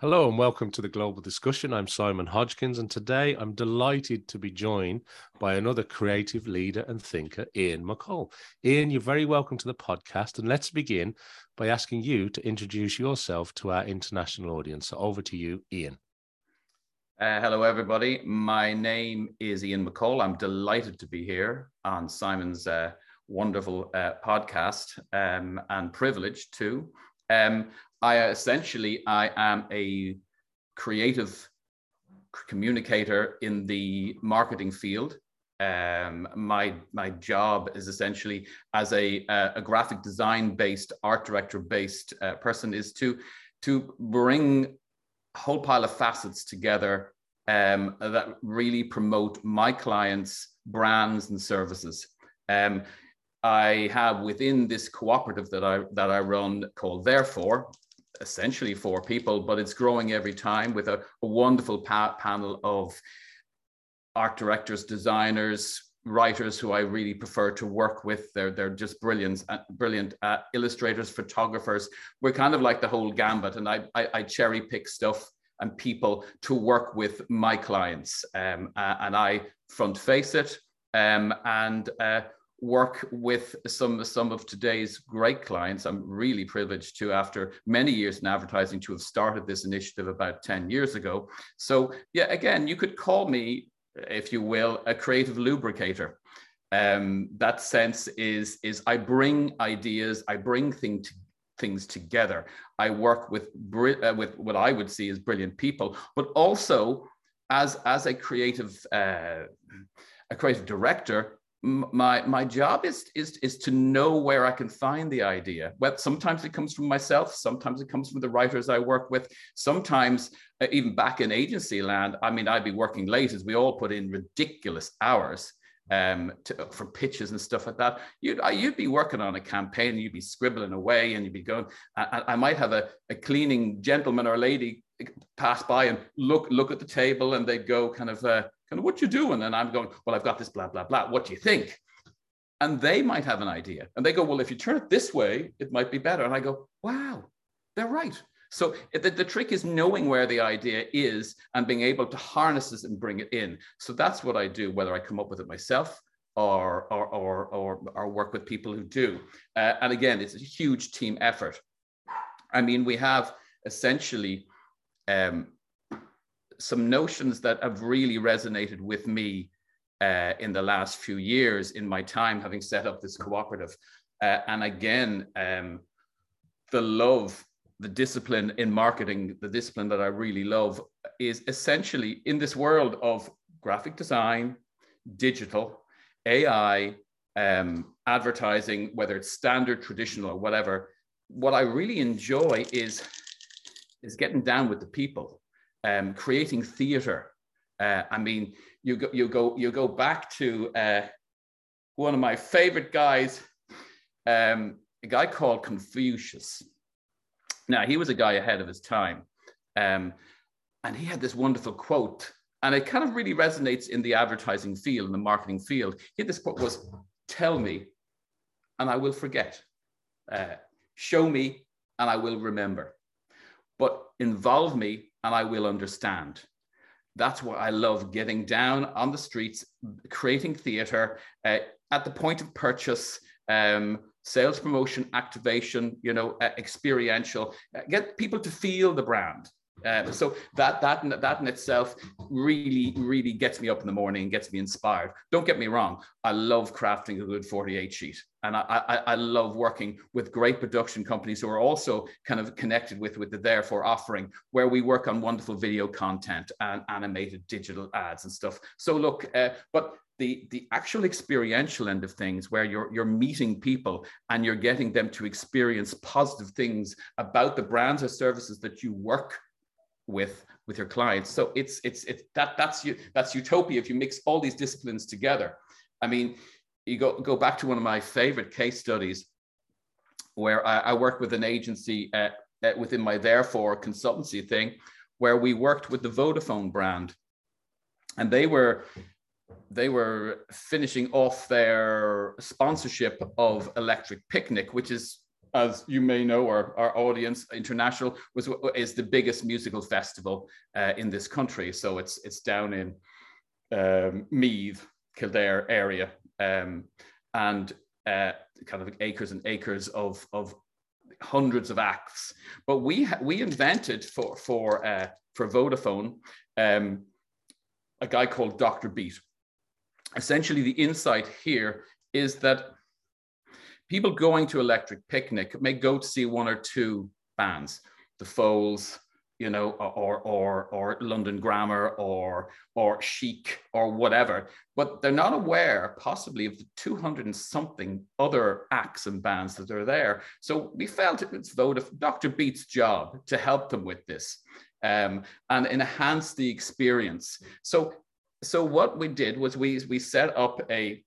Hello and welcome to the Global Discussion. I'm Simon Hodgkins, and today I'm delighted to be joined by another creative leader and thinker, Ian McColl. Ian, you're very welcome to the podcast, and let's begin by asking you to introduce yourself to our international audience. So over to you, Ian. Uh, hello, everybody. My name is Ian McColl. I'm delighted to be here on Simon's uh, wonderful uh, podcast um, and privileged too. Um, I essentially I am a creative communicator in the marketing field. Um, my my job is essentially as a a graphic design based art director based uh, person is to to bring a whole pile of facets together um, that really promote my clients' brands and services. Um, I have within this cooperative that I that I run called Therefour, essentially four people, but it's growing every time with a, a wonderful pa- panel of art directors, designers, writers who I really prefer to work with. They're they're just brilliant, uh, brilliant uh, illustrators, photographers. We're kind of like the whole gambit, and I, I, I cherry pick stuff and people to work with my clients, um, uh, and I front face it. Um, and uh, work with some some of today's great clients. I'm really privileged to, after many years in advertising, to have started this initiative about 10 years ago. So yeah, again, you could call me, if you will, a creative lubricator. Um, that sense is is I bring ideas, I bring things things together. I work with uh, with what I would see as brilliant people, but also as as a creative uh, a creative director, my my job is is is to know where I can find the idea. Well, sometimes it comes from myself, sometimes it comes from the writers I work with. Sometimes uh, even back in agency land, I mean, I'd be working late as we all put in ridiculous hours um, to, for pitches and stuff like that. You'd you'd be working on a campaign, you'd be scribbling away, and you'd be going. I, I might have a, a cleaning gentleman or lady pass by and look look at the table, and they'd go kind of. Uh, kind of what you doing? And I'm going, well, I've got this blah, blah, blah. What do you think? And they might have an idea. And they go, well, if you turn it this way, it might be better. And I go, wow, they're right. So the, the trick is knowing where the idea is and being able to harness it and bring it in. So that's what I do, whether I come up with it myself or, or, or, or, or work with people who do. Uh, and again, it's a huge team effort. I mean, we have essentially um, some notions that have really resonated with me uh, in the last few years in my time having set up this cooperative. Uh, and again, um, the love, the discipline in marketing, the discipline that I really love is essentially in this world of graphic design, digital, AI, um, advertising, whether it's standard, traditional, or whatever. What I really enjoy is, is getting down with the people um, creating theater. Uh, I mean, you go, you go, you go back to uh, one of my favorite guys, um, a guy called Confucius. Now, he was a guy ahead of his time. Um, and he had this wonderful quote, and it kind of really resonates in the advertising field, in the marketing field. He this quote was, tell me, and I will forget. Uh, show me, and I will remember. But involve me, and I will understand. That's what I love getting down on the streets, creating theater uh, at the point of purchase, um, sales promotion, activation, you know, uh, experiential, uh, get people to feel the brand. Um, so that that that in itself really really gets me up in the morning and gets me inspired. Don't get me wrong, I love crafting a good 48 sheet, and I, I, I love working with great production companies who are also kind of connected with with the Therefour offering, where we work on wonderful video content and animated digital ads and stuff. So look, uh, but the the actual experiential end of things where you're you're meeting people and you're getting them to experience positive things about the brands or services that you work with with your clients so it's it's it's that that's you that's utopia if you mix all these disciplines together i mean you go go back to one of my favorite case studies where i, I worked with an agency uh, uh, within my therefour consultancy thing where we worked with the vodafone brand and they were they were finishing off their sponsorship of electric picnic which is as you may know, our, our audience international was is the biggest musical festival uh, in this country. So it's it's down in um, Meath, Kildare area, um, and uh, kind of acres and acres of of hundreds of acts. But we we invented for for uh, for Vodafone um, a guy called Dr. Beat. Essentially, the insight here is that people going to Electric Picnic may go to see one or two bands, the Foals, you know, or or or London Grammar or or Chic or whatever, but they're not aware possibly of the 200 and something other acts and bands that are there. So we felt it was though Dr. Beat's job to help them with this um, and enhance the experience. So so what we did was we we set up a,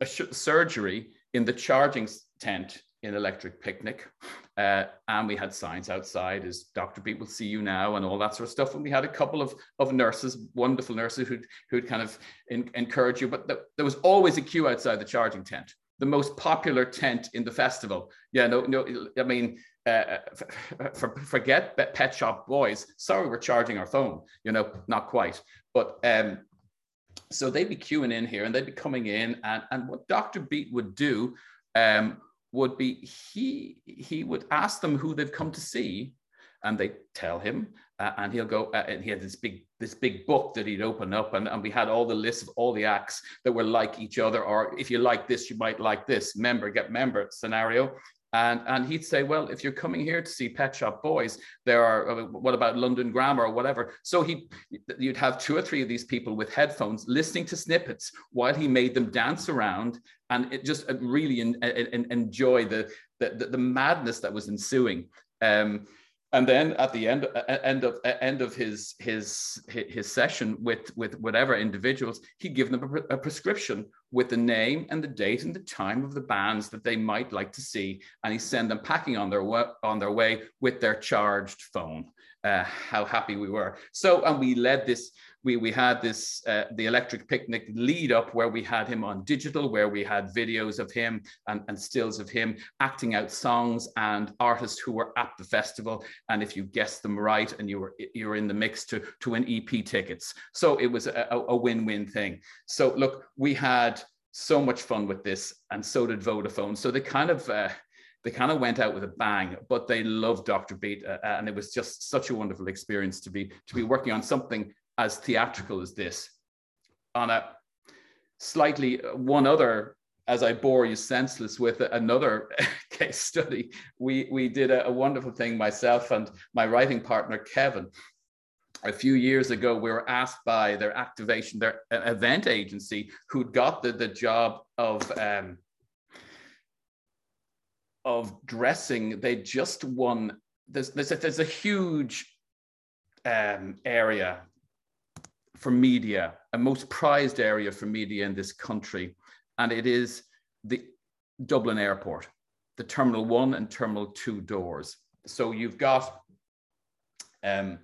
a surgery in the charging tent in Electric Picnic. Uh, and we had signs outside as Dr. Beat will see you now and all that sort of stuff. And we had a couple of, of nurses, wonderful nurses who'd, who'd kind of in, encourage you. But the, there was always a queue outside the charging tent, the most popular tent in the festival. Yeah, no, no, I mean, uh, for, forget Pet Shop Boys. Sorry, we're charging our phone, you know, not quite. But um, so they'd be queuing in here and they'd be coming in. And, and what Dr. Beat would do um, would be he he would ask them who they've come to see, and they tell him, uh, and he'll go uh, and he had this big this big book that he'd open up, and, and we had all the lists of all the acts that were like each other, or if you like this, you might like this member get member scenario, and, and he'd say, well, if you're coming here to see Pet Shop Boys, there are, uh, what about London Grammar or whatever? So he, you'd have two or three of these people with headphones listening to snippets while he made them dance around and it just uh, really in, in, enjoy the, the, the, madness that was ensuing. Um, and then at the end uh, uh, end of uh, end of his his his session with with whatever individuals he'd give them a, prescription with the name and the date and the time of the bands that they might like to see. And he send them packing on their way on their way with their charged phone. Uh, how happy we were. So and we led this we, we had this, uh, the electric picnic lead up where we had him on digital, where we had videos of him and, and stills of him acting out songs and artists who were at the festival. And if you guessed them right and you were, you were in the mix to, to win EP tickets. So it was a, a win-win thing. So look, we had so much fun with this and so did Vodafone. So they kind of, uh, they kind of went out with a bang, but they loved Dr. Beat, uh, and it was just such a wonderful experience to be to be working on something as theatrical as this. On a slightly one other, as I bore you senseless with another case study, we we did a, a wonderful thing myself and my writing partner Kevin. A few years ago, we were asked by their activation, their event agency, who'd got the, the job of um, of dressing. They just won. There's there's a, there's a huge um, area for media, a most prized area for media in this country, and it is the Dublin Airport, the Terminal 1 and Terminal 2 doors. So you've got um,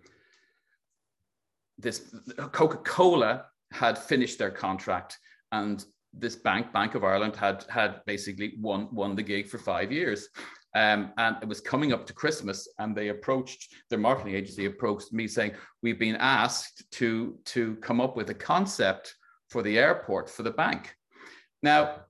this Coca-Cola had finished their contract and this bank, Bank of Ireland, had had basically won won the gig for five years. Um, and it was coming up to Christmas, and they approached their marketing agency approached me saying, "We've been asked to to come up with a concept for the airport for the bank." Now,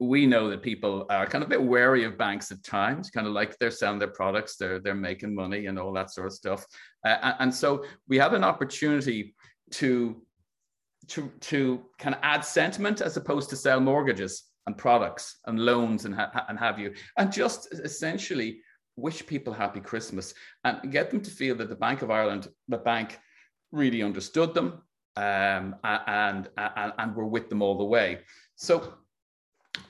we know that people are kind of a bit wary of banks at times, kind of like they're selling their products, they're they're making money, and all that sort of stuff. Uh, and so we have an opportunity to to to kind of add sentiment as opposed to sell mortgages and products and loans and, ha- and have you, and just essentially wish people happy Christmas and get them to feel that the Bank of Ireland, the bank, really understood them um, and, and, and were with them all the way. So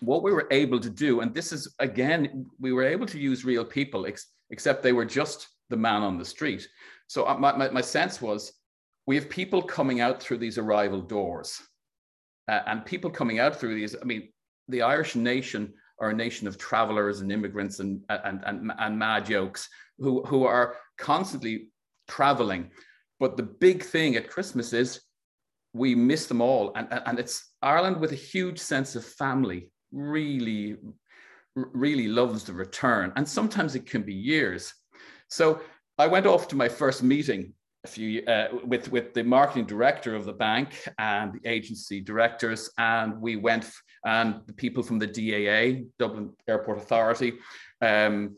what we were able to do, and this is again, we were able to use real people, ex- except they were just the man on the street. So uh, my, my, my sense was we have people coming out through these arrival doors. Uh, and people coming out through these, I mean, the Irish nation are a nation of travelers and immigrants and, and, and, and mad yokes who, who are constantly traveling. But the big thing at Christmas is we miss them all. And, and it's Ireland with a huge sense of family, really, really loves the return. And sometimes it can be years. So I went off to my first meeting a few uh, with with the marketing director of the bank and the agency directors, and we went and the people from the DAA, Dublin Airport Authority, um,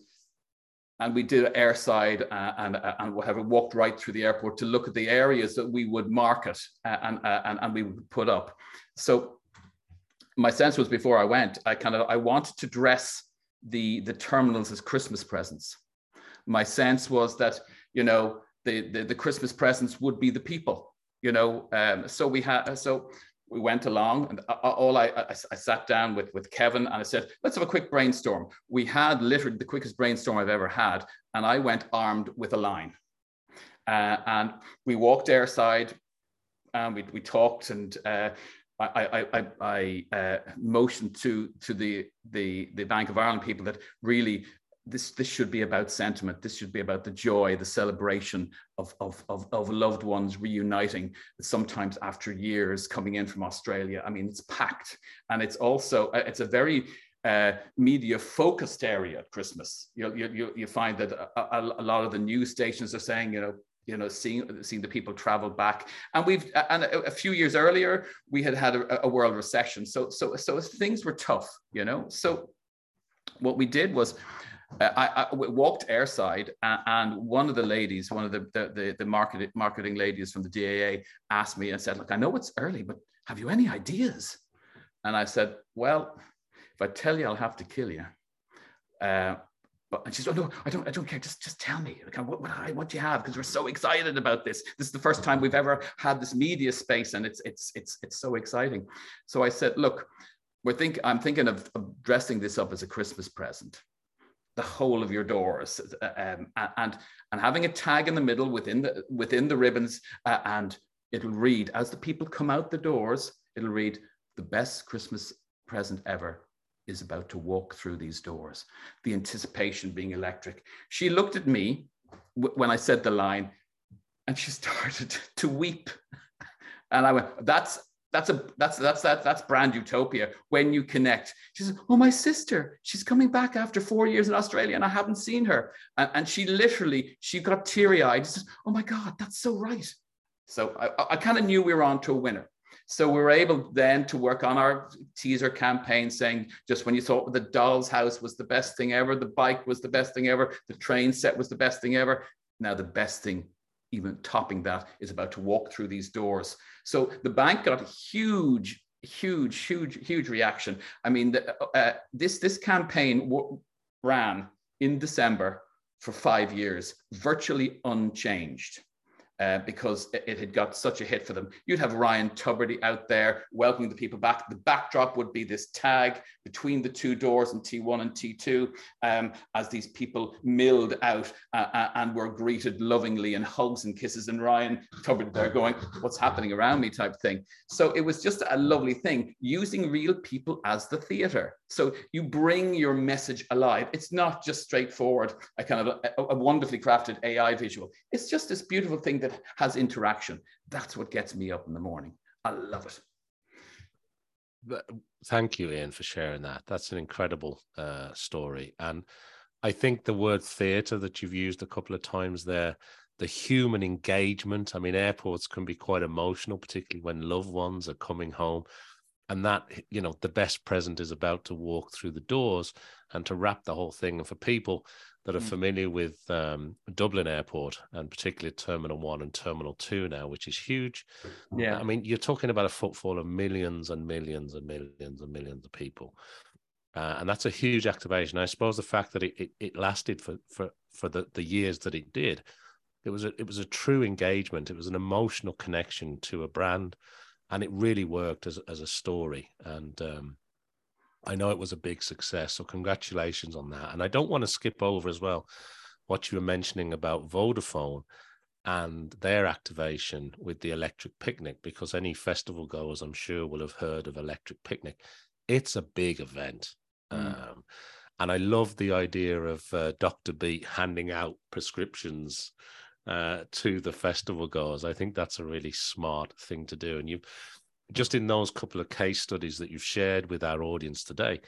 and we did airside uh, and uh, and whatever. Walked right through the airport to look at the areas that we would market uh, and uh, and and we would put up. So my sense was before I went, I kind of I wanted to dress the the terminals as Christmas presents. My sense was that you know the, the, the Christmas presents would be the people, you know. Um, so we had so we went along and all I, I, I, sat down with with Kevin and I said, let's have a quick brainstorm. We had literally the quickest brainstorm I've ever had, and I went armed with a line. Uh, and we walked airside and we, we talked and uh, I, I, I, I uh, motioned to to the, the the Bank of Ireland people that really this this should be about sentiment. This should be about the joy the celebration of of of, of loved ones reuniting sometimes after years coming in from australia. I mean it's packed. And it's also uh, it's a very uh, media focused area at Christmas. You, you, you find that a, a, lot of the news stations are saying, you know, you know, seeing seeing the people travel back, and we've and a, a few years earlier we had had a, a, world recession, so so so things were tough, you know. So what we did was I, I, walked airside, and one of the ladies, one of the the, the, the market, marketing ladies from the DAA, asked me and said, "Look, I know it's early, but have you any ideas?" And I said, "Well, if I tell you, I'll have to kill you." Uh, but and she said, "Oh no, I don't, I don't care. Just, just tell me what, what, what do you have? Because we're so excited about this. This is the first time we've ever had this media space, and it's, it's, it's, it's so exciting." So I said, "Look, we're think, I'm thinking of, of dressing this up as a Christmas present." The whole of your doors uh, um, and and having a tag in the middle within the within the ribbons uh, and it'll read as the people come out the doors it'll read the best christmas present ever is about to walk through these doors. The anticipation being electric. She looked at me when i said the line and she started to weep. And i went that's that's a that's that's that that's brand utopia when you connect. She says oh my sister she's coming back after four years in australia and i haven't seen her. And, and she literally she got teary-eyed. She says oh my god that's so right. So i, I kind of knew we were on to a winner. So we were able then to work on our teaser campaign saying just when you thought the doll's house was the best thing ever the bike was the best thing ever the train set was the best thing ever. Now the best thing even topping that, is about to walk through these doors. So the bank got a huge, huge, huge, huge reaction. I mean, the, uh, this this campaign ran in December for five years, virtually unchanged uh, because it, it, had got such a hit for them. You'd have Ryan Tubridy out there welcoming the people back. The backdrop would be this tag between the two doors in T1 and T2 um, as these people milled out uh, uh, and were greeted lovingly and hugs and kisses. And Ryan Tubridy there going, What's happening around me? type thing. So it was just a lovely thing using real people as the theater. So you bring your message alive. It's not just straightforward, a kind of a, a wonderfully crafted AI visual. It's just this beautiful thing that has interaction. That's what gets me up in the morning. I love it. Thank you, Ian, for sharing that. That's an incredible uh, story. And I think the word theatre that you've used a couple of times there, the human engagement. I mean, airports can be quite emotional, particularly when loved ones are coming home and that you know the best present is about to walk through the doors and to wrap the whole thing. And for people that are mm. familiar with um, dublin airport and particularly terminal 1 and terminal 2 now which is huge yeah. I mean you're talking about a footfall of millions and millions and millions and millions of people. Uh, and that's a huge activation. I suppose the fact that it, it, it lasted for for for the, the years that it did it was a it was a true engagement. It was an emotional connection to a brand and it really worked as as a story. And um, I know it was a big success. So congratulations on that. And I don't want to skip over as well what you were mentioning about Vodafone and their activation with the electric picnic because any festival goers i'm sure will have heard of electric picnic it's a big event mm. um, and i love the idea of uh, dr beat handing out prescriptions uh, to the festival goers. I think that's a really smart thing to do. And you've just in those couple of case studies that you've shared with our audience today,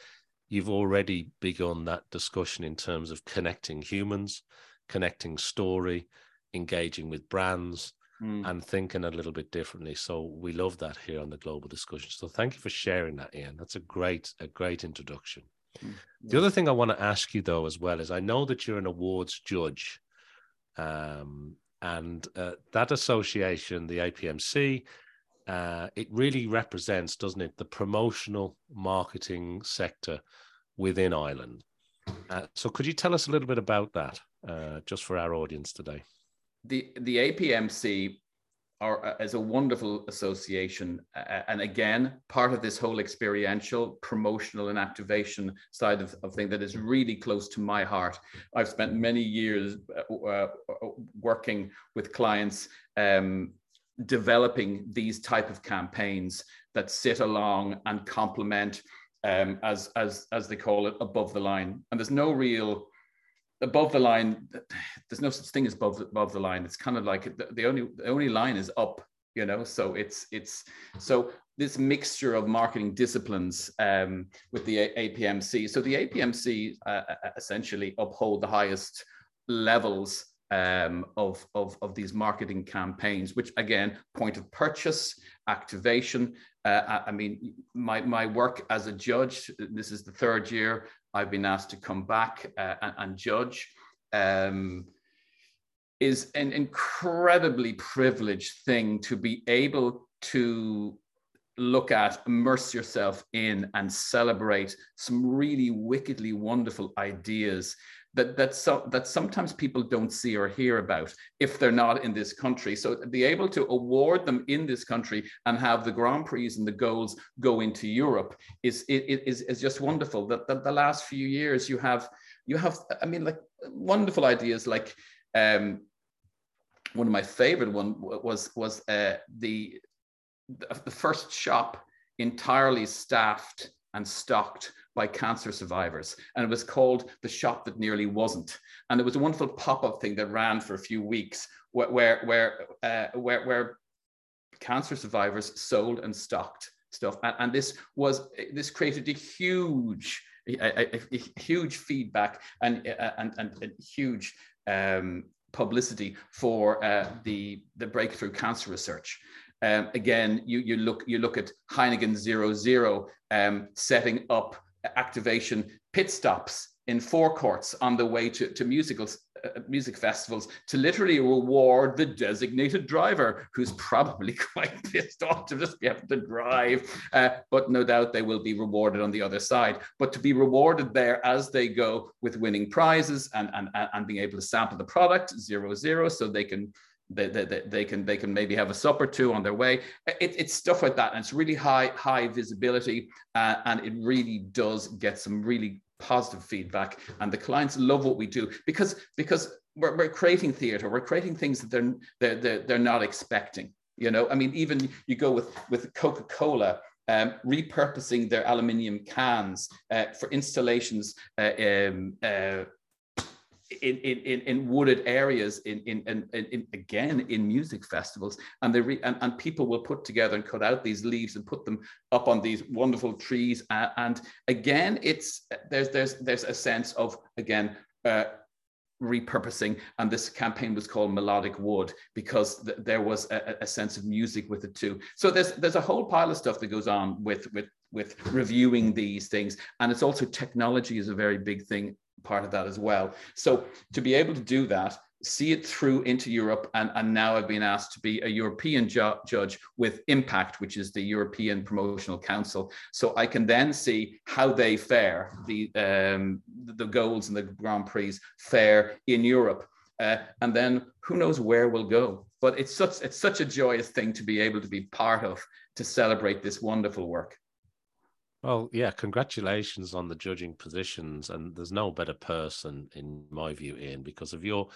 you've already begun that discussion in terms of connecting humans, connecting story, engaging with brands, mm. and thinking a little bit differently. So we love that here on the global discussion. So thank you for sharing that, Ian. That's a great, a great introduction. Mm. The other thing I want to ask you though, as well, is I know that you're an awards judge. Um, and uh, that association, the APMC, uh, it really represents, doesn't it, the promotional marketing sector within Ireland. Uh, so, could you tell us a little bit about that, uh, just for our audience today? The the APMC are, uh, is a wonderful association, uh, and again, part of this whole experiential, promotional, and activation side of, of thing that is really close to my heart. I've spent many years working with clients. Um, developing these type of campaigns that sit along and complement um, as as as they call it above the line and there's no real above the line there's no such thing as above above the line. It's kind of like the, the only the only line is up you know? So it's it's so this mixture of marketing disciplines um, with the apmc so the apmc uh, uh, essentially uphold the highest levels um, of, of, of these marketing campaigns, which again, point of purchase, activation. Uh, I, I, mean, my, my work as a judge, this is the third year I've been asked to come back uh, and, and, judge, um, is an incredibly privileged thing to be able to look at, immerse yourself in, and celebrate some really wickedly wonderful ideas that that so, that sometimes people don't see or hear about if they're not in this country. So be able to award them in this country and have the Grand Prix and the goals go into Europe is is is just wonderful. That, that the last few years you have you have I mean like wonderful ideas like um, one of my favorite one was was uh, the the first shop entirely staffed and stocked by cancer survivors. And it was called The Shop That Nearly Wasn't. And it was a wonderful pop up thing that ran for a few weeks where, where, where, uh, where, where cancer survivors sold and stocked stuff. And, and this was, this created a huge, a, a, a huge feedback and, uh, and, and, and huge um, publicity for uh, the, the breakthrough cancer research. Um, again, you, you look you look at Heineken Zero Zero um, setting up activation pit stops in forecourts on the way to, to musicals, uh, music festivals to literally reward the designated driver who's probably quite pissed off to just be able to drive. Uh, but no doubt they will be rewarded on the other side. But to be rewarded there as they go with winning prizes and, and, and being able to sample the product zero zero so they can they, they, they can they can maybe have a sup or two on their way. It, it's stuff like that, and it's really high high visibility, uh, and it really does get some really positive feedback. And the clients love what we do because because we're, we're creating theatre, we're creating things that they're, they're they're they're not expecting. You know, I mean, even you go with with Coca Cola. Um, repurposing their aluminium cans uh, for installations uh, um, uh, in, in, in wooded areas in, in, in, in, again in music festivals. And they re, and, and people will put together and cut out these leaves and put them up on these wonderful trees. Uh, and again it's there's there's there's a sense of again uh, repurposing. And this campaign was called melodic wood because th- there was a, a, sense of music with it too. So there's there's a whole pile of stuff that goes on with with with reviewing these things. And it's also technology is a very big thing part of that as well. So to be able to do that, see it through into Europe, and, and now I've been asked to be a European ju- judge with Impact, which is the European Promotional Council. So I can then see how they fare, the um, the goals and the Grand Prix fare in Europe. Uh, and then who knows where we'll go. But it's such it's such a joyous thing to be able to be part of to celebrate this wonderful work. Well, yeah, congratulations on the judging positions, and there's no better person, in my view, Ian, because of your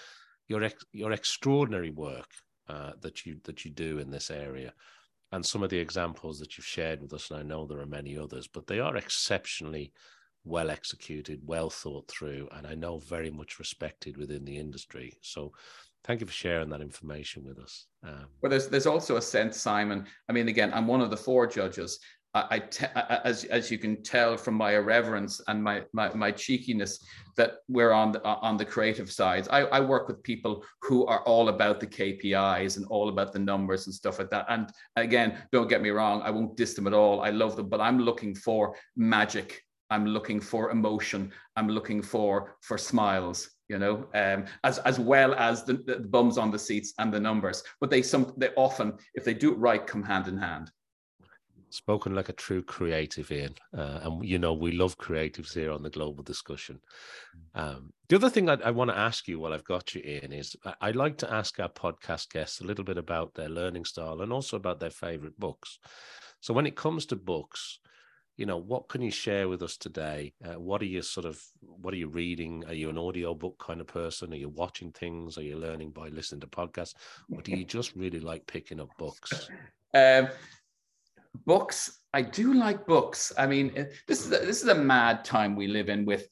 your ex, your extraordinary work uh, that you that you do in this area, and some of the examples that you've shared with us. And I know there are many others, but they are exceptionally well executed, well thought through, and I know very much respected within the industry. So, thank you for sharing that information with us. Um, well, there's there's also a sense, Simon. I mean, again, I'm one of the four judges, I, te- as as you can tell from my irreverence and my my, my cheekiness, that we're on the on the creative sides. I, I work with people who are all about the KPIs and all about the numbers and stuff like that. And again, don't get me wrong, I won't diss them at all. I love them, but I'm looking for magic. I'm looking for emotion. I'm looking for for smiles you know, um, as as well as the, the, bums on the seats and the numbers. But they some they often, if they do it right, come hand in hand. Spoken like a true creative, Ian. Uh, and you know we love creatives here on the global discussion. Um, the other thing I, I want to ask you while I've got you, Ian, is I, I like to ask our podcast guests a little bit about their learning style and also about their favorite books. So when it comes to books, you know what can you share with us today? Uh, what are you sort of what are you reading? Are you an audio book kind of person? Are you watching things? Are you learning by listening to podcasts? Or do you just really like picking up books? Um, books? I do like books. I mean eh, this is a, this is a mad time we live in with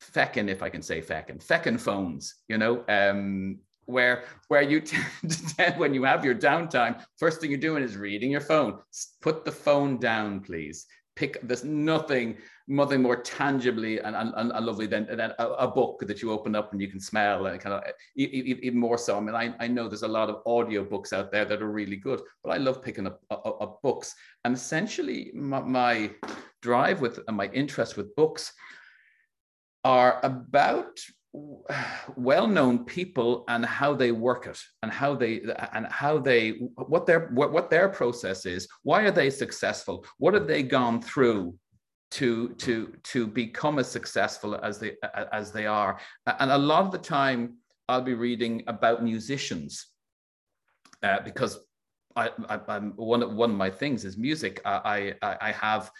feckin if i can say feckin feckin phones you know um where where you tend when you have your downtime first thing you're doing is reading your phone. Put the phone down please. Pick there's nothing nothing more tangibly and, and, and lovely than, than a, a, book that you open up and you can smell and kind of even more so. I mean I, I know there's a lot of audio books out there that are really good but i love picking up, up, up books. And essentially my, my drive with and my interest with books are about well-known people and how they work it and how they and how they what their what, what their process is why are they successful what have they gone through to to to become as successful as they as they are and a lot of the time i'll be reading about musicians uh, because I, I, am one of one of my things is music. I, I I have,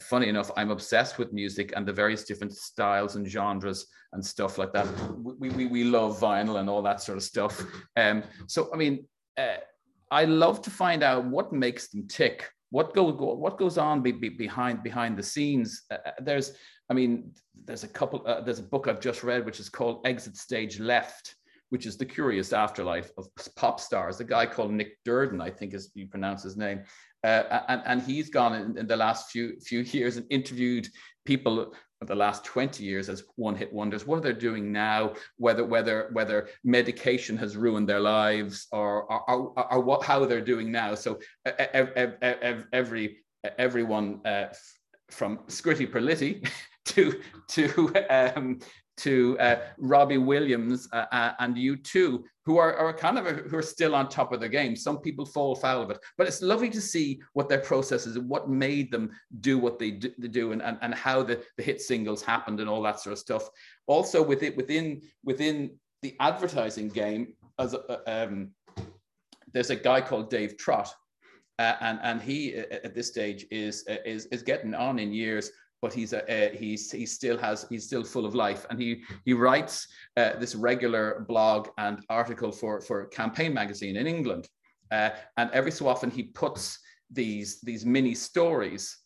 funny enough, I'm obsessed with music and the various different styles and genres and stuff like that. We we, we love vinyl and all that sort of stuff. Um, so I mean, uh, I love to find out what makes them tick. What goes what goes on be, be behind behind the scenes. Uh, uh, there's I mean, there's a couple. Uh, there's a book I've just read which is called Exit Stage Left which is the curious afterlife of pop stars. A guy called Nick Duerden, I think is you pronounce his name, uh, and and he's gone in, in, the last few few years and interviewed people the last 20 years as one hit wonders. What are they're doing now? Whether whether whether medication has ruined their lives or or, or, or what how they're doing now. So every everyone uh, from Scritti Politti to to um, to uh, Robbie Williams uh, uh and U2 who are, are kind of a, who are still on top of their game. Some people fall foul of it, but it's lovely to see what their process is and what made them do what they do, and, and, and how the, the hit singles happened and all that sort of stuff. Also within within within the advertising game, as uh, um, there's a guy called Dave Trott, uh, and and he at this stage is is is getting on in years but he's a, he's he still has he's still full of life, and he he writes uh, this regular blog and article for for Campaign magazine in England, uh, and every so often he puts these these mini stories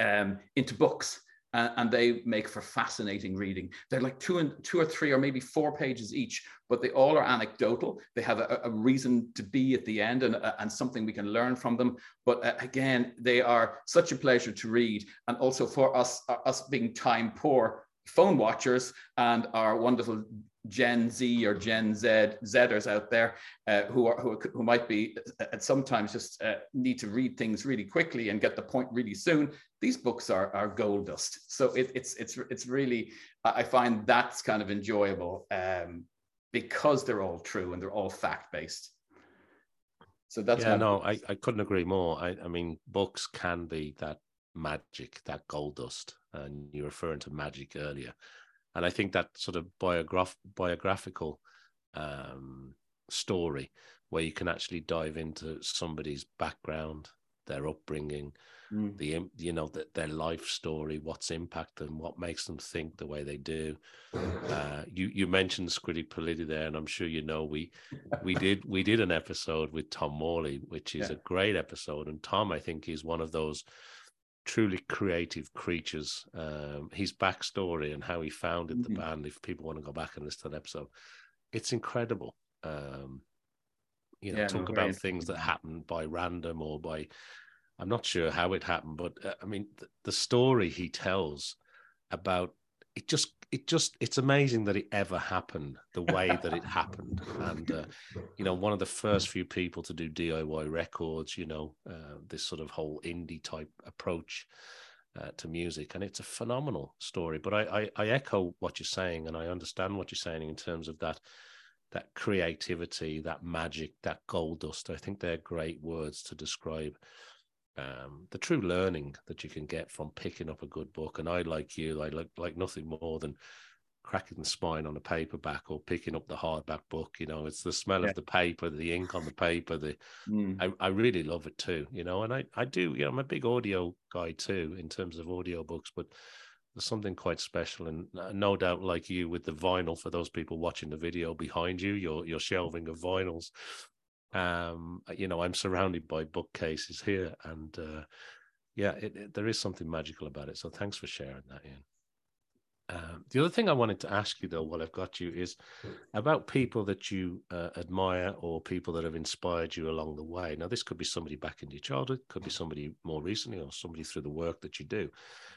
um, into books and, and, they make for fascinating reading. They're like two and two or three or maybe four pages each, but they all are anecdotal. They have a, a reason to be at the end and, uh, and something we can learn from them. But uh, again, they are such a pleasure to read, and also for us uh, us being time poor phone watchers and our wonderful Gen Z or Gen Z Zers out there uh, who are who, who might be at sometimes just uh, need to read things really quickly and get the point really soon. These books are are gold dust. So it, it's it's it's really I find that's kind of enjoyable um, because they're all true and they're all fact based. So that's yeah. No, I, I couldn't agree more. I, I mean, books can be that magic, that gold dust, and you were referring to magic earlier and I think that sort of biograph biographical um, story where you can actually dive into somebody's background, their upbringing, mm. the you know the, their life story, what's impacted them, what makes them think the way they do. Uh, you you mentioned Scritti Politti there, and I'm sure you know we we did we did an episode with Tom Morley, which is yeah. a great episode, and Tom I think is one of those truly creative creatures. Um, his backstory and how he founded mm-hmm. the band. If people want to go back and listen to that episode, it's incredible. Um, you know, yeah, talk no, about things that happen by random or by I'm not sure how it happened, but uh, I mean, the, the story he tells about it just it just it's amazing that it ever happened the way that it happened. And uh, you know one of the first few people to do diy records you know uh, this sort of whole indie type approach uh, to music. And it's a phenomenal story. But I, I, I echo what you're saying and i understand what you're saying in terms of that that creativity that magic that gold dust. I think they're great words to describe um, the true learning that you can get from picking up a good book. And I, like you, I like like nothing more than cracking the spine on a paperback or picking up the hardback book. You know, it's the smell yeah. of the paper, the ink on the paper. The mm. I, I really love it too. You know, and I I do. You know, I'm a big audio guy too in terms of audio books, but there's something quite special and uh, no doubt like you with the vinyl for those people watching the video behind you your your shelving of vinyls um, you know, I'm surrounded by bookcases here, and uh, yeah, it, it, there is something magical about it. So thanks for sharing that, Ian. Um, the other thing I wanted to ask you, though, while I've got you, is about people that you uh, admire or people that have inspired you along the way. Now, this could be somebody back in your childhood, could be somebody more recently, or somebody through the work that you do.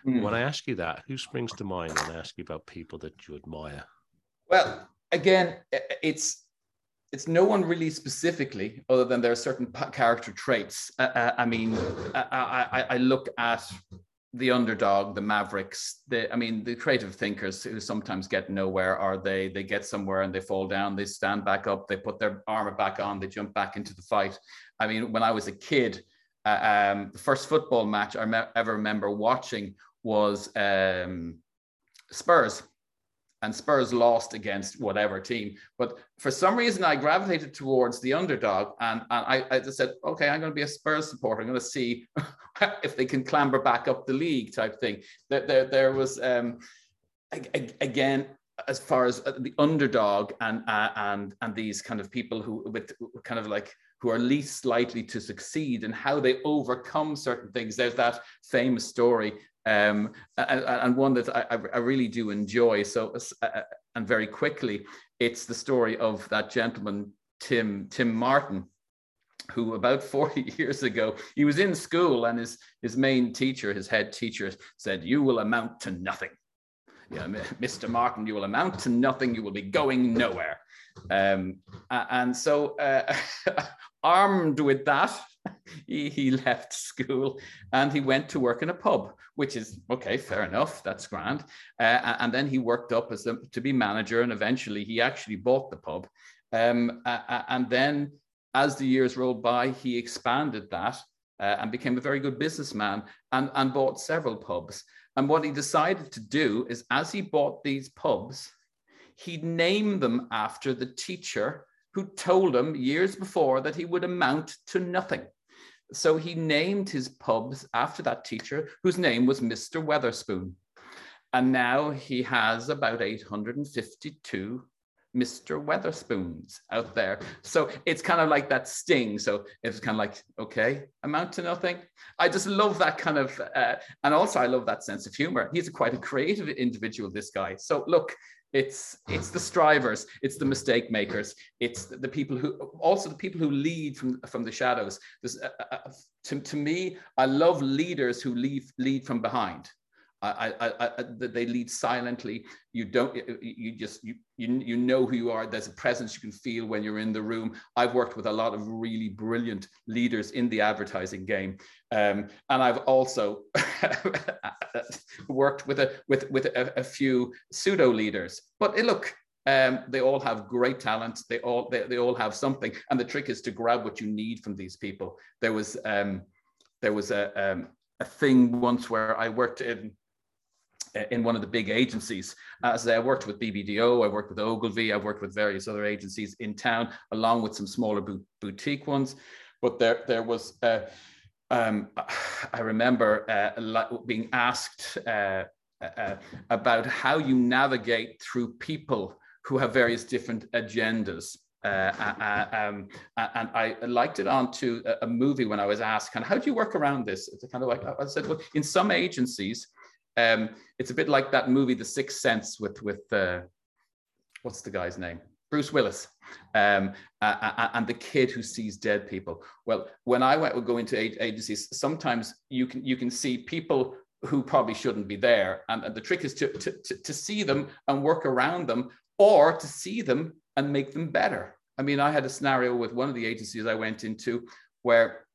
Mm. When I ask you that, who springs to mind when I ask you about people that you admire? Well, again, it's it's no one really specifically, other than there are certain character traits. Uh, uh, I mean, I, I, I, look at the underdog, the Mavericks. The, I mean, the creative thinkers who sometimes get nowhere, or they they get somewhere and they fall down. They stand back up. They put their armor back on. They jump back into the fight. I mean, when I was a kid, uh, um, the first football match I me- ever remember watching was um, Spurs and Spurs lost against whatever team. But for some reason, I gravitated towards the underdog, and, and I, I just said, okay, I'm going to be a Spurs supporter. I'm going to see if they can clamber back up the league, type thing. There, there, there was um, again as far as uh, the underdog and uh, and and these kind of people who with kind of like who are least likely to succeed and how they overcome certain things. There's that famous story um, and, and, one that I, I, really do enjoy. So, uh, uh, and very quickly, it's the story of that gentleman, Tim Tim Martin, who about 40 years ago he was in school and his his main teacher, his head teacher, said, "You will amount to nothing." Mr. Martin, you will amount to nothing. You will be going nowhere. Um, and so, uh, armed with that, he, he left school and he went to work in a pub, which is okay, fair enough, that's grand. Uh, and then he worked up as to be manager, and eventually he actually bought the pub. Um, uh, and then, as the years rolled by, he expanded that uh, and became a very good businessman and, and bought several pubs. And what he decided to do is, as he bought these pubs, he'd name them after the teacher who told him years before that he would amount to nothing. So he named his pubs after that teacher, whose name was Mr. Wetherspoon. And now he has about 852 Mr. Wetherspoons out there. So it's kind of like that sting. So it's kind of like, okay, amount to nothing. I just love that kind of, uh, and also I love that sense of humor. He's a quite a creative individual, this guy. So look, it's it's the strivers it's the mistake makers it's the people who also the people who lead from from the shadows. Uh, uh, uh, to, to me i love leaders who lead lead from behind I, I, I, they lead silently. You don't, you just, you, you, you know who you are. There's a presence you can feel when you're in the room. I've worked with a lot of really brilliant leaders in the advertising game. Um, and I've also worked with a, with, with a, a few pseudo leaders, but look, um, they all have great talent. They all, they, they all have something. And the trick is to grab what you need from these people. There was, um, there was a, um, a thing once where I worked in in one of the big agencies. As I worked with BBDO, I worked with Ogilvy, I've worked with various other agencies in town, along with some smaller boutique ones. But there, there was, uh, um, I remember uh, being asked uh, uh, about how you navigate through people who have various different agendas. Uh, uh, um, and I liked it onto a movie when I was asked, kind of, how do you work around this? It's kind of like I said, well, in some agencies, um, it's a bit like that movie, The Sixth Sense, with with uh, what's the guy's name? Bruce Willis, um, uh, and the kid who sees dead people. Well, when I went would go into agencies, sometimes you can you can see people who probably shouldn't be there, and, and the trick is to, to, to to see them and work around them, or to see them and make them better. I mean, I had a scenario with one of the agencies I went into where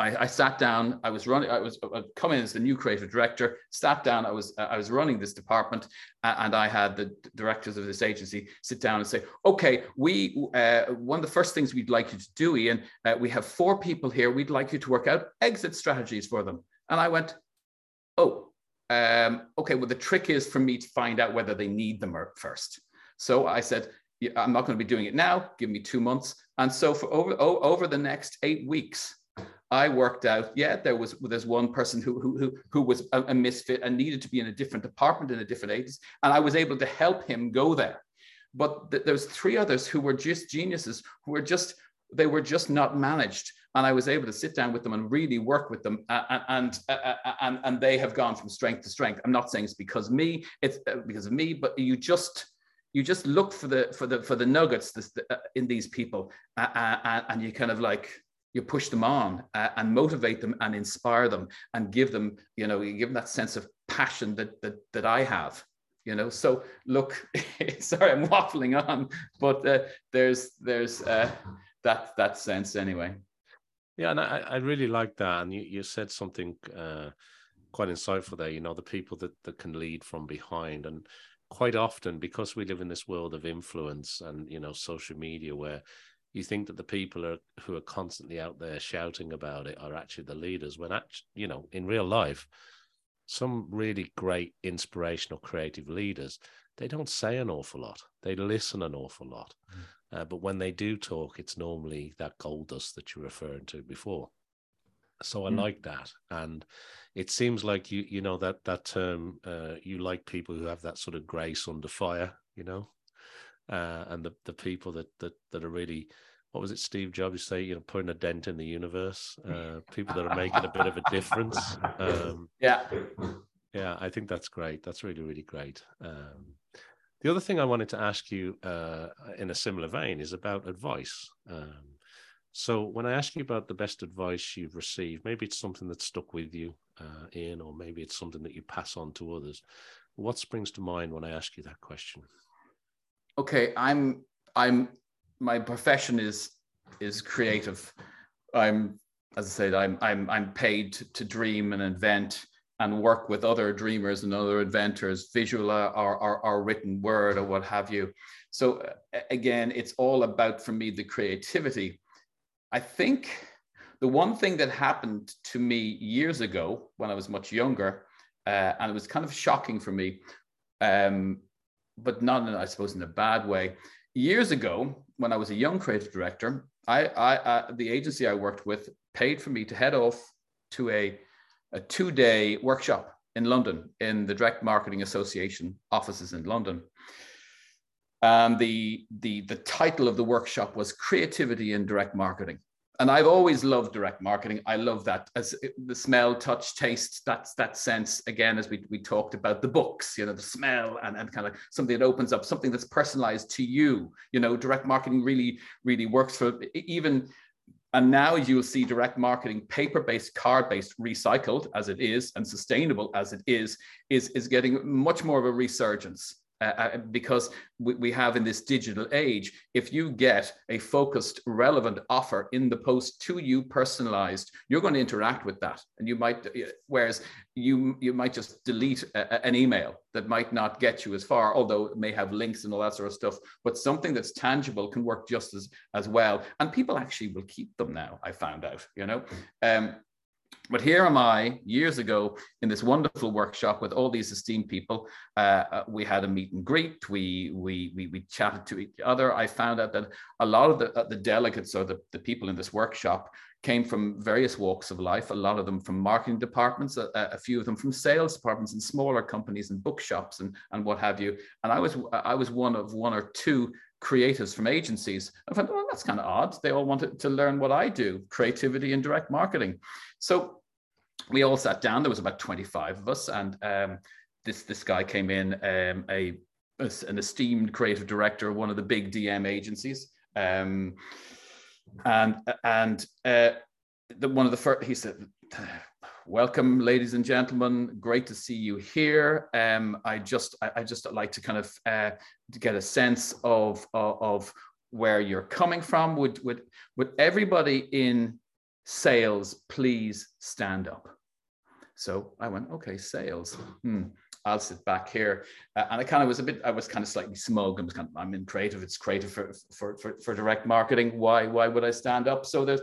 I, I, sat down. I was running. I was I'd come in as the new creative director. Sat down. I was I was running this department, and I had the directors of this agency sit down and say, "Okay, we uh, one of the first things we'd like you to do, Ian. Uh, we have four people here. We'd like you to work out exit strategies for them." And I went, "Oh, um, okay. Well, the trick is for me to find out whether they need them first. So I said, I'm not going to be doing it now. Give me two months. And so for over over the next eight weeks, I worked out, yeah, there was there's one person who who who was a, a, misfit and needed to be in a different department in a different agency, and I was able to help him go there. But th- there was three others who were just geniuses, who were just they were just not managed, and I was able to sit down with them and really work with them, and and and, and they have gone from strength to strength. I'm not saying it's because me, it's uh, because of me, but you just you just look for the for the for the nuggets uh, in these people, and you kind of like you push them on uh, and motivate them and inspire them and give them you know you give them that sense of passion that that, that i have you know? So look sorry i'm waffling on but uh, there's there's uh, that that sense anyway. Yeah and i, I really like that and you, you said something uh, quite insightful there you know the people that, that can lead from behind and quite often because we live in this world of influence and you know social media where you think that the people are, who are constantly out there shouting about it are actually the leaders when actually you know in real life some really great inspirational creative leaders they don't say an awful lot. They listen an awful lot. Mm. uh, but when they do talk it's normally that gold dust that you're referring to before. So i mm. like that. And it seems like you you know that that term uh, you like people who have that sort of grace under fire you know uh, and the the people that that that are really what was it Steve Jobs say you know putting a dent in the universe uh, people that are making a bit of a difference um, yeah. yeah I think that's great. That's really really great. Um, the other thing I wanted to ask you uh, in a similar vein is about advice. Um, so when I ask you about the best advice you've received maybe it's something that stuck with you uh, Ian or maybe it's something that you pass on to others. What springs to mind when I ask you that question okay, I'm I'm my profession is is creative. I'm as I said, I'm I'm I'm paid to dream and invent and work with other dreamers and other inventors, visual or, or, or written word or what have you. So again, it's all about for me the creativity. I think the one thing that happened to me years ago when I was much younger, uh, and it was kind of shocking for me, um, but not, in, I suppose, in a bad way. Years ago, when I was a young creative director, I, I, the agency I worked with paid for me to head off to a, a two day workshop in London in the Direct Marketing Association offices in London. And the, the, the title of the workshop was Creativity in Direct Marketing and I've always loved direct marketing. I love that as the smell, touch, taste. That's that sense again, as we, we talked about the books, you know, the smell and, and kind of something that opens up, something that's personalized to you. You know, direct marketing really, really works for even. And now you'll see direct marketing, paper-based, card-based, recycled as it is, and sustainable as it is, is, is getting much more of a resurgence. Uh, uh, because we, we have in this digital age, if you get a focused, relevant offer in the post to you, personalized, you're going to interact with that, and you might. Uh, whereas you you might just delete a, an email that might not get you as far, although it may have links and all that sort of stuff. But something that's tangible can work just as as well, and people actually will keep them now. I found out, you know. Um, but here am I years ago in this wonderful workshop with all these esteemed people. Uh, uh, we had a meet and greet. We, we, we, we chatted to each other. I found out that a lot of the, uh, the delegates or the, the people in this workshop came from various walks of life, a lot of them from marketing departments, a, a, few of them from sales departments in smaller companies and bookshops and, and what have you. And I was, I was one of one or two creatives from agencies. I thought, well, that's kind of odd. They all wanted to learn what I do, creativity and direct marketing. So we all sat down. There was about 25 of us, and um, this this guy came in, um, a an esteemed creative director of one of the big DM agencies. Um, and and uh, the, one of the first, he said, welcome ladies and gentlemen great to see you here um, i just I, I, just like to kind of uh, get a sense of, of, of where you're coming from would would would everybody in sales please stand up so i went okay sales hmm. I'll sit back here. Uh, and I kind of was a bit, I was kind of slightly smug. I was kind of, I'm in creative. It's creative for, for, for, for direct marketing. Why, why would I stand up? So there's,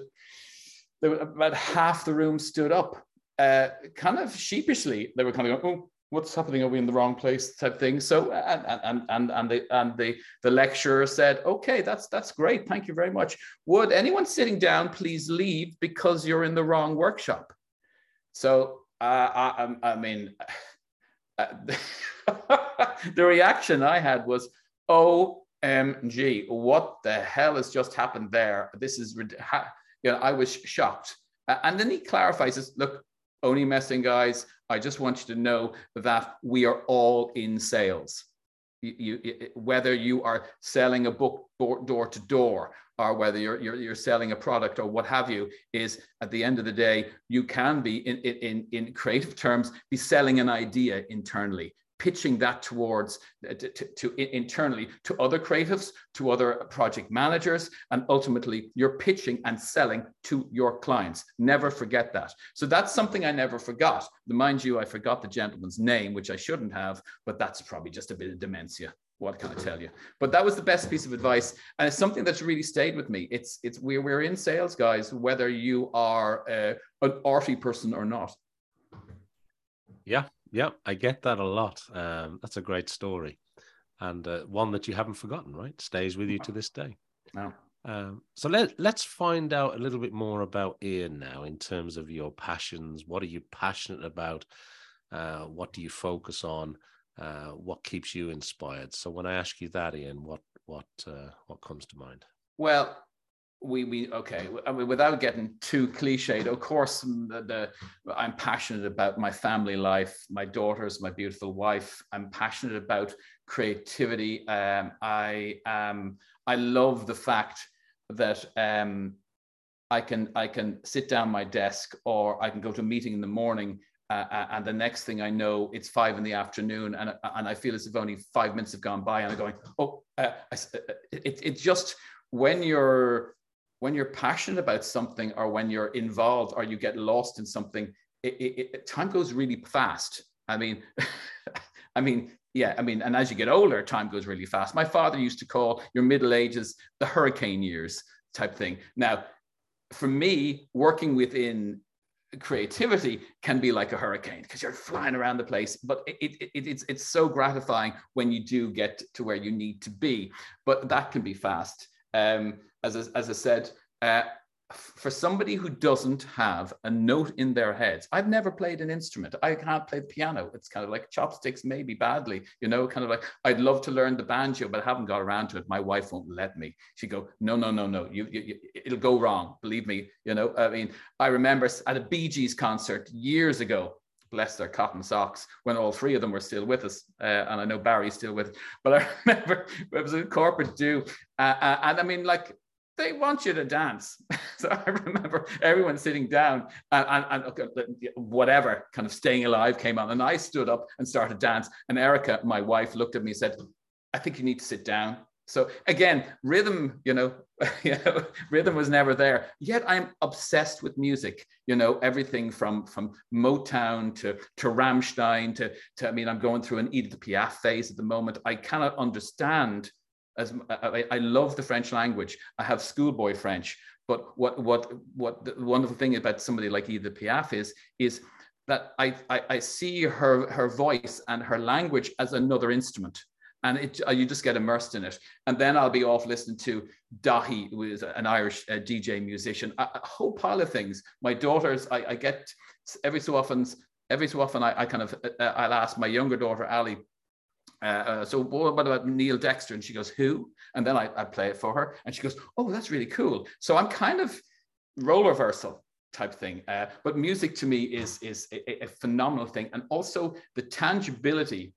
there about half the room stood up, uh, kind of sheepishly. They were kind of going, oh, what's happening? Are we in the wrong place? Type thing. So and and and and the and the the lecturer said, okay, that's that's great. Thank you very much. Would anyone sitting down please leave because you're in the wrong workshop? So uh, I I mean. the reaction I had was, OMG, what the hell has just happened there? This is, you know, I was shocked. And then he clarifies this look, only messing guys, I just want you to know that we are all in sales. You, you, whether you are selling a book door to door or whether you're, you're, you're selling a product or what have you, is at the end of the day, you can be, in, in, in creative terms, be selling an idea internally pitching that towards uh, to, to, internally to other creatives to other project managers and ultimately you're pitching and selling to your clients never forget that so that's something i never forgot mind you i forgot the gentleman's name which i shouldn't have but that's probably just a bit of dementia what can I tell you? But that was the best piece of advice, and it's something that's really stayed with me. It's it's we're we're in sales, guys, whether you are uh, an arty person or not. Yeah, yeah, I get that a lot. Um, that's a great story, and uh, one that you haven't forgotten. Right, stays with you to this day. No. Um, so let let's find out a little bit more about Ian now in terms of your passions. What are you passionate about? Uh, what do you focus on? uh, what keeps you inspired? So when I ask you that, Ian, what what uh, what comes to mind? Well, we we okay. I mean, without getting too cliched, of course, the, the, I'm passionate about my family life, my daughters, my beautiful wife. I'm passionate about creativity. Um, I um, I love the fact that um, I can I can sit down my desk or I can go to a meeting in the morning uh, uh, and the next thing I know, it's five in the afternoon, and and I feel as if only five minutes have gone by, and I'm going, oh, uh, uh it, it just when you're when you're passionate about something, or when you're involved, or you get lost in something, it, it, it time goes really fast. I mean, I mean, yeah, I mean, and as you get older, time goes really fast. My father used to call your middle ages the hurricane years type thing. Now, for me, working within creativity can be like a hurricane because you're flying around the place but it, it, it, it's, it's so gratifying when you do get to where you need to be but that can be fast um, as, as i said uh, for somebody who doesn't have a note in their heads, I've never played an instrument. I can't play the piano. It's kind of like chopsticks, maybe badly, you know, kind of like I'd love to learn the banjo, but I haven't got around to it. My wife won't let me. She'd go, no, no, no, no, you, you, you it'll go wrong. Believe me, you know. I mean, I remember at a Bee Gees concert years ago. Bless their cotton socks when all three of them were still with us, uh, and I know Barry's still with. But I remember it was a corporate do, uh, uh, and I mean, like they want you to dance. so I remember everyone sitting down and, and, and, whatever kind of staying alive came on. And I stood up and started dance. And Erica, my wife, looked at me and said, I think you need to sit down. So again, rhythm, you know, you know, rhythm was never there. Yet I'm obsessed with music. You know, everything from from Motown to to Rammstein to to. I mean, I'm going through an Edith Piaf phase at the moment. I cannot understand as I, I love the French language. I have schoolboy French, but what what what the wonderful thing about somebody like Edith Piaf is is that I, I, I see her her voice and her language as another instrument and it, uh, you just get immersed in it. And then I'll be off listening to Daithí, who is an Irish uh, DJ musician, a, a, whole pile of things. My daughters, I, I, get every so often, every so often, I, I kind of, uh, I'll ask my younger daughter Ali, uh, uh, so what about Neil Dexter? And she goes, who? And then I, I play it for her, and she goes, oh, that's really cool. So I'm kind of role reversal type thing. Uh, but music to me is is a, a, phenomenal thing, and also the tangibility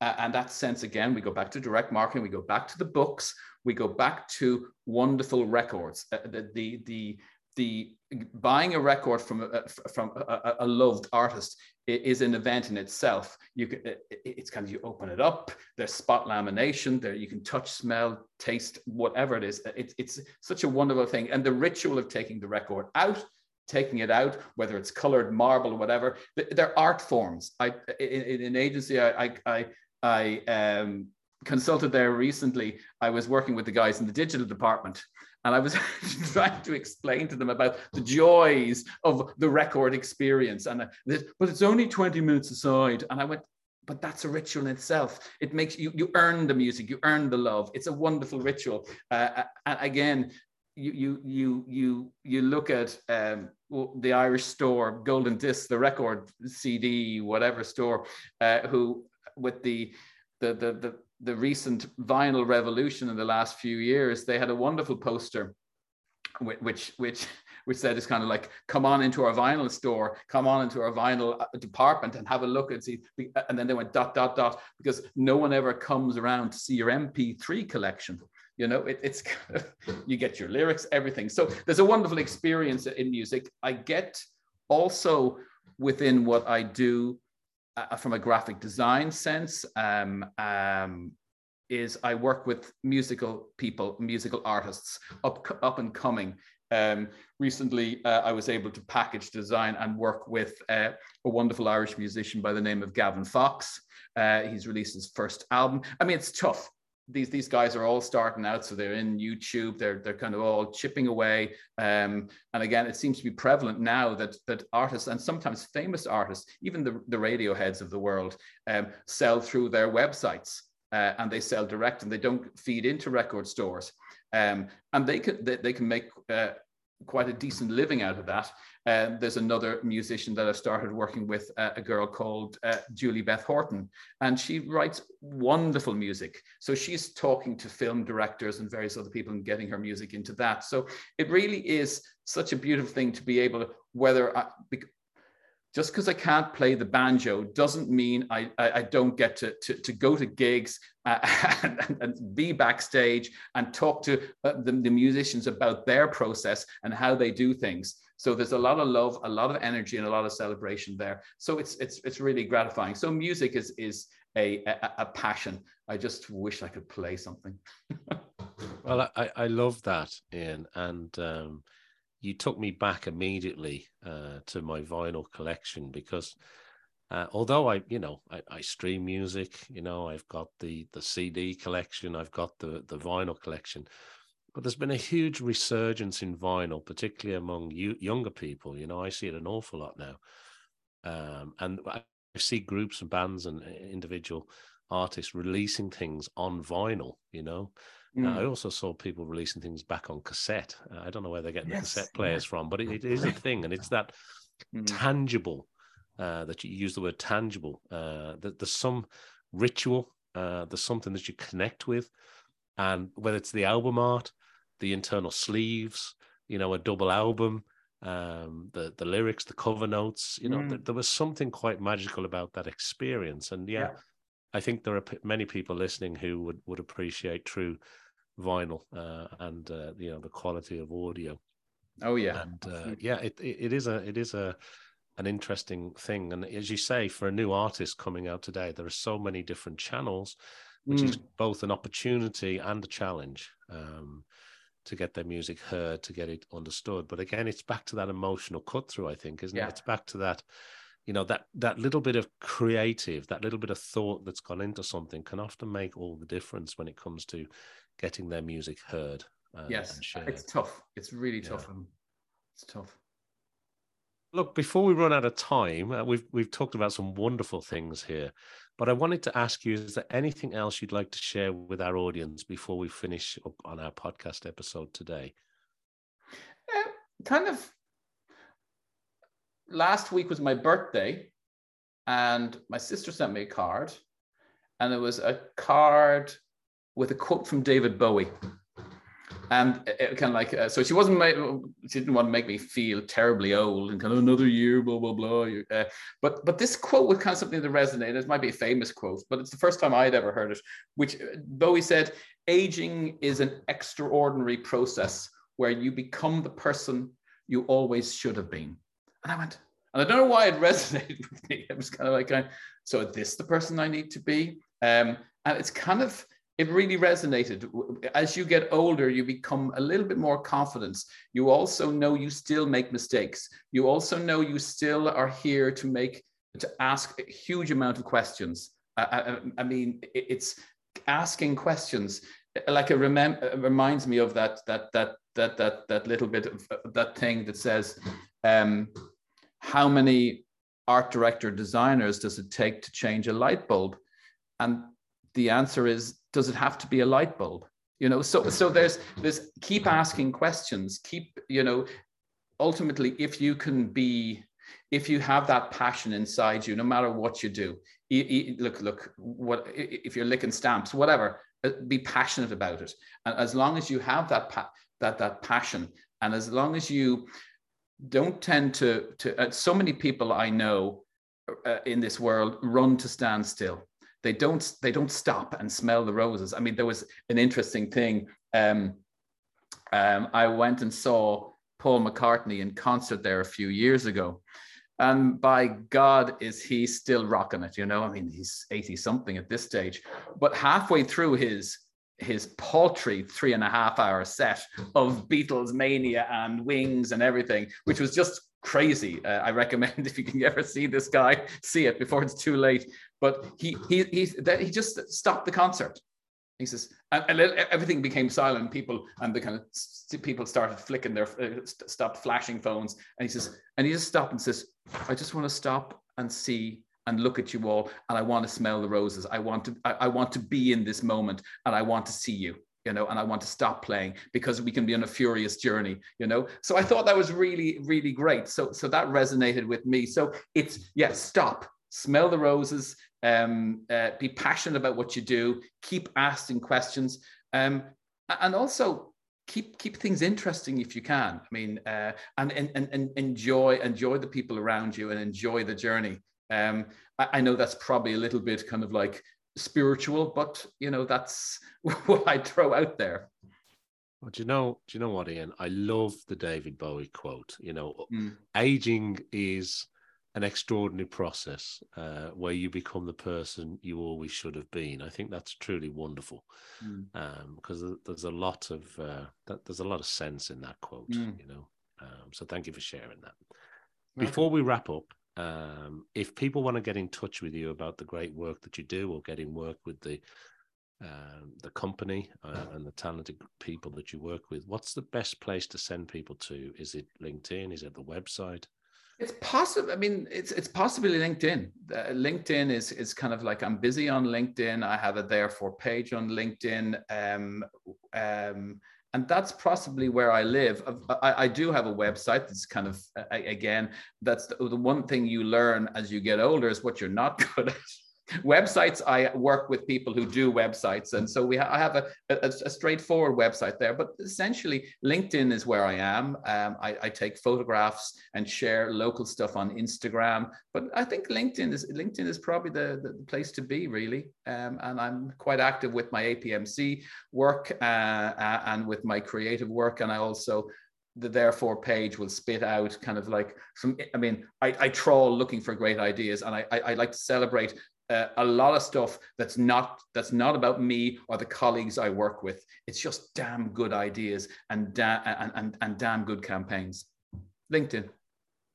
Uh, and that sense, again, we go back to direct marketing, we go back to the books, we go back to wonderful records. Uh, the, the, the, the buying a record from a, from a, a, loved artist is an event in itself. You can, it's kind of you open it up. There's spot lamination. There you can touch, smell, taste, whatever it is. It's it's such a wonderful thing. And the ritual of taking the record out, taking it out, whether it's colored marble or whatever, they're art forms. I in, in an agency, I I I, I um, consulted there recently. I was working with the guys in the digital department, and I was trying to explain to them about the joys of the record experience. And this, but it's only 20 minutes aside. And I went, but that's a ritual in itself. It makes you you earn the music, you earn the love. It's a wonderful ritual. Uh, and again, you you you you you look at um, the Irish store, Golden Disc, the record CD, whatever store, uh, who with the the the the the recent vinyl revolution in the last few years, they had a wonderful poster which which which said it's kind of like come on into our vinyl store come on into our vinyl uh, department and have a look and see and then they went dot dot dot because no one ever comes around to see your mp3 collection you know? It, it's you get your lyrics everything. So there's a wonderful experience in music. I get also within what i do uh, from a graphic design sense, um, um, is I work with musical people, musical artists, up up and coming. Um, recently, uh, I was able to package design and work with uh, a wonderful Irish musician by the name of Gavin Fox. Uh, he's released his first album. I mean, it's tough these these guys are all starting out, so they're in YouTube. They're they're kind of all chipping away. Um, and again, it seems to be prevalent now that that artists and sometimes famous artists, even the the Radioheads of the world, um, sell through their websites uh, and they sell direct and they don't feed into record stores. Um, and they can they, they can make uh, quite a decent living out of that. Uh, there's another musician that I've started working with, uh, a girl called uh, Julie Beth Horton, and she writes wonderful music. So she's talking to film directors and various other people and getting her music into that. So it really is such a beautiful thing to be able to, whether I, just because I can't play the banjo doesn't mean I, I, I don't get to, to, to, go to gigs uh, and, and, be backstage and talk to uh, the, the musicians about their process and how they do things. So there's a lot of love, a lot of energy, and a lot of celebration there. So it's it's it's really gratifying. So music is is a a, a passion. I just wish I could play something. well, I I love that, Ian, and um, you took me back immediately uh, to my vinyl collection because uh, although I, you know, I, I, stream music, you know, I've got the the CD collection, I've got the the vinyl collection, but there's been a huge resurgence in vinyl, particularly among you, younger people. You know, I see it an awful lot now, um, and I see groups and bands and uh, individual artists releasing things on vinyl. You know, Mm. I also saw people releasing things back on cassette. Uh, I don't know where they're getting yes. the cassette players from, but it, it is a thing, and it's that mm. tangible uh, that you use the word tangible. Uh, that there's some ritual, uh, there's something that you connect with, and whether it's the album art, the internal sleeves, you know, a double album, um, the the lyrics, the cover notes, you know, mm. th- there was something quite magical about that experience, and yeah. yeah. I think there are p- many people listening who would, would appreciate true vinyl uh, and uh, you know the quality of audio. Oh yeah, and uh, yeah, it, it, is a it is a an interesting thing. And as you say, for a new artist coming out today, there are so many different channels, which mm. is both an opportunity and a challenge um, to get their music heard, to get it understood. But again, it's back to that emotional cut through. I think, isn't yeah. it? It's back to that you know that that little bit of creative that little bit of thought that's gone into something can often make all the difference when it comes to getting their music heard. Uh, yes, it's tough. It's really yeah. tough. It's tough. Look, before we run out of time, uh, we've we've talked about some wonderful things here, but I wanted to ask you: Is there anything else you'd like to share with our audience before we finish up on our podcast episode today? Uh, kind of. Last week was my birthday, and my sister sent me a card, and it was a card with a quote from David Bowie. and it, kind of like uh, so she wasn't she didn't want to make me feel terribly old and kind of another year blah blah blah uh, but but this quote was kind of something that resonated. It might be a famous quote but it's the first time i'd ever heard it which uh, bowie said aging is an extraordinary process where you become the person you always should have been. And i went and i don't know why it resonated with me. It was kind of like so is this the person i need to be? Um, and it's kind of it really resonated. As you get older, you become a little bit more confident. You also know you still make mistakes. You also know you still are here to make to ask a huge amount of questions. I, I, I mean, it's asking questions. Like it, remem- reminds me of that that that that that that little bit of that thing that says, um, how many art director designers does it take to change a light bulb? And the answer is does it have to be a light bulb? You know so so there's there's keep asking questions. Keep you know ultimately if you can be if you have that passion inside you no matter what you do look look what if you're licking stamps whatever uh, be passionate about it. And as long as you have that pa- that that passion and as long as you don't tend to to uh, so many people i know uh, in this world run to stand still they don't they don't stop and smell the roses. I mean, there was an interesting thing. Um, um, I went and saw Paul McCartney in concert there a few years ago. And by God, is he still rocking it? You know, I mean, he's 80 something at this stage. But halfway through his his paltry three and a half hour set of Beatles mania and wings and everything, which was just crazy. Uh, I recommend if you can ever see this guy, see it before it's too late. But he he he that he just stopped the concert. He says, and, and everything became silent. People and the kind of people started flicking their uh, stopped flashing phones. And he says, and he just stopped and says, I just want to stop and see and look at you all, and I want to smell the roses. I want to I, I want to be in this moment, and I want to see you you know, and I want to stop playing because we can be on a furious journey, you know. So I thought that was really, really great. So, so that resonated with me. So it's yeah, stop, smell the roses, um, uh, be passionate about what you do, keep asking questions, um, and also keep keep things interesting if you can. I mean, uh, and, and and enjoy enjoy the people around you and enjoy the journey. Um, I, I know that's probably a little bit kind of like spiritual, but you know that's what I throw out there. Well, do you know? Do you know what, Ian? I love the David Bowie quote. You know, mm. aging is an extraordinary process uh, where you become the person you always should have been. I think that's truly wonderful because mm. um, there's a lot of uh, that, there's a lot of sense in that quote. Mm. You know, um, so thank you for sharing that. Before we wrap up, um, if people want to get in touch with you about the great work that you do or get in work with the um, the company uh, and the talented people that you work with, what's the best place to send people to? Is it LinkedIn? Is it the website? It's possible. I mean, it's it's possibly LinkedIn. Uh, LinkedIn is is kind of like I'm busy on LinkedIn. I have a therefour page on LinkedIn. Um, um, and that's possibly where I live. I, I, do have a website that's kind of again that's the, the, one thing you learn as you get older is what you're not good at websites i work with people who do websites and so we ha- i have a, a, a, straightforward website there but essentially linkedin is where i am. Um, I, I, take photographs and share local stuff on instagram but i think linkedin is linkedin is probably the, the, place to be really. Um, and i'm quite active with my apmc work uh, and with my creative work and i also the therefour page will spit out kind of like some i mean i, I trawl looking for great ideas and I, I, I like to celebrate uh, a lot of stuff that's not that's not about me or the colleagues I work with. It's just damn good ideas and da- and, and, and damn good campaigns. LinkedIn.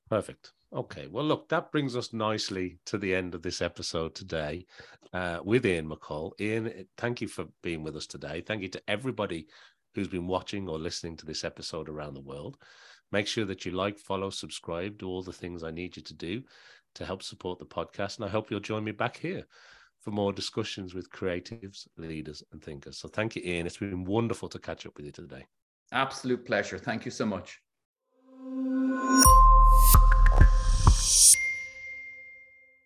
Perfect. Okay. Well, look, that brings us nicely to the end of this episode today uh, with Ian McColl. Ian, thank you for being with us today. Thank you to everybody who's been watching or listening to this episode around the world. Make sure that you like, follow, subscribe, do all the things I need you to do to help support the podcast. And I hope you'll join me back here for more discussions with creatives, leaders, and thinkers. So thank you, Ian. It's been wonderful to catch up with you today. Absolute pleasure. Thank you so much.